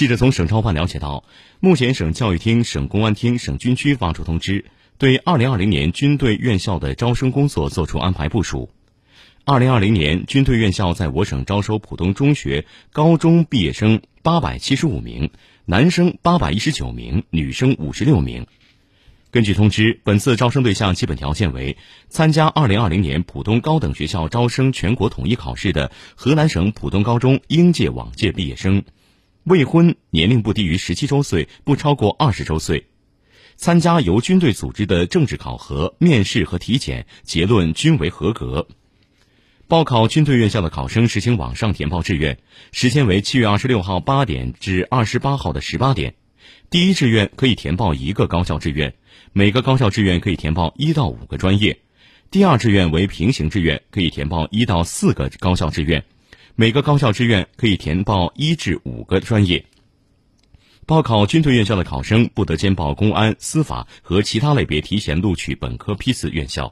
记者从省招办了解到，目前省教育厅、省公安厅、省军区发出通知，对2020年军队院校的招生工作作出安排部署。2020年，军队院校在我省招收普通中学、高中毕业生875名，男生819名，女生56名。根据通知，本次招生对象基本条件为参加2020年普通高等学校招生全国统一考试的河南省普通高中应届往届毕业生，未婚，年龄不低于17周岁，不超过20周岁，参加由军队组织的政治考核、面试和体检，结论均为合格。报考军队院校的考生实行网上填报志愿，时间为七月二十六号八点至二十八号的十八点。第一志愿可以填报一个高校志愿，每个高校志愿可以填报一到五个专业；第二志愿为平行志愿，可以填报一到四个高校志愿，每个高校志愿可以填报一至五个专业。报考军队院校的考生不得兼报公安、司法和其他类别提前录取本科批次院校。